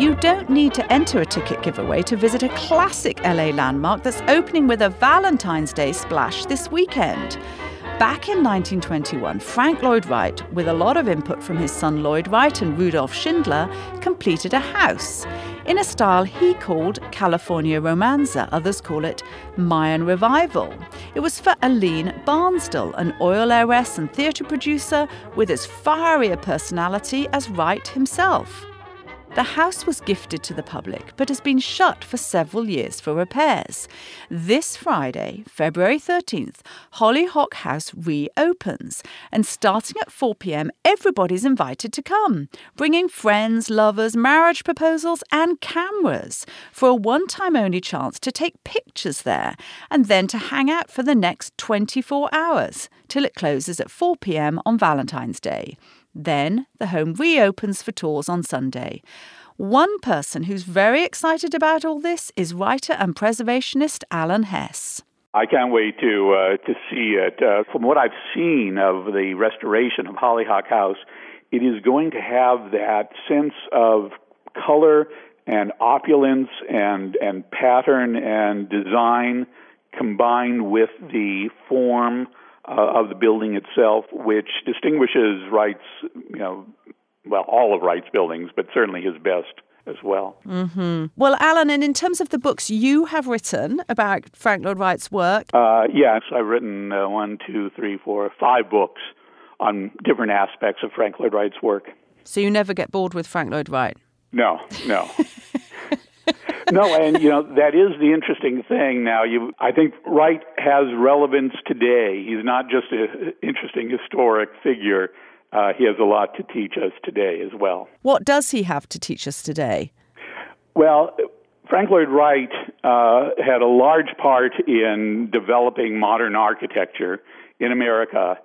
You don't need to enter a ticket giveaway to visit a classic LA landmark that's opening with a Valentine's Day splash this weekend. Back in 1921, Frank Lloyd Wright, with a lot of input from his son Lloyd Wright and Rudolph Schindler, completed a house in a style he called California Romanza. Others call it Mayan Revival. It was for Aline Barnsdall, an oil heiress and theatre producer with as fiery a personality as Wright himself. The house was gifted to the public but has been shut for several years for repairs. This Friday, February 13th, Hollyhock House reopens, and starting at 4 pm, everybody's invited to come, bringing friends, lovers, marriage proposals, and cameras for a one time only chance to take pictures there and then to hang out for the next 24 hours till it closes at 4 pm on Valentine's Day. Then the home reopens for tours on Sunday. One person who's very excited about all this is writer and preservationist Alan Hess. I can't wait to uh, to see it. Uh, from what I've seen of the restoration of Hollyhock House, it is going to have that sense of color and opulence and and pattern and design combined with the form uh, of the building itself, which distinguishes Wright's, you know, well, all of Wright's buildings, but certainly his best as well. Mm-hmm. Well, Alan, and in terms of the books you have written about Frank Lloyd Wright's work, uh, yes, I've written uh, one, two, three, four, five books on different aspects of Frank Lloyd Wright's work. So you never get bored with Frank Lloyd Wright? No, no. no, and you know that is the interesting thing. Now, you, I think Wright has relevance today. He's not just an interesting historic figure. Uh, he has a lot to teach us today as well. What does he have to teach us today? Well, Frank Lloyd Wright uh, had a large part in developing modern architecture in America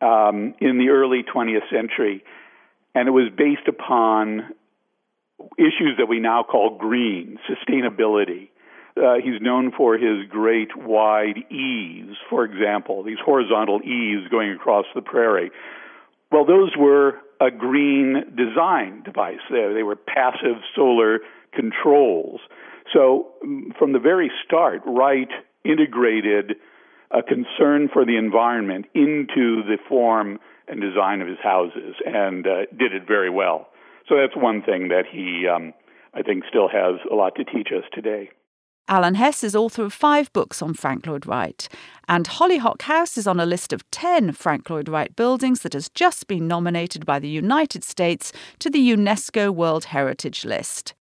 um, in the early 20th century, and it was based upon issues that we now call green, sustainability. Uh, he's known for his great wide eaves, for example, these horizontal eaves going across the prairie. Well, those were a green design device. They, they were passive solar controls. So, mm, from the very start, Wright integrated a concern for the environment into the form and design of his houses and uh, did it very well. So that's one thing that he, um, I think, still has a lot to teach us today. Alan Hess is author of five books on Frank Lloyd Wright, and Hollyhock House is on a list of 10 Frank Lloyd Wright buildings that has just been nominated by the United States to the UNESCO World Heritage List.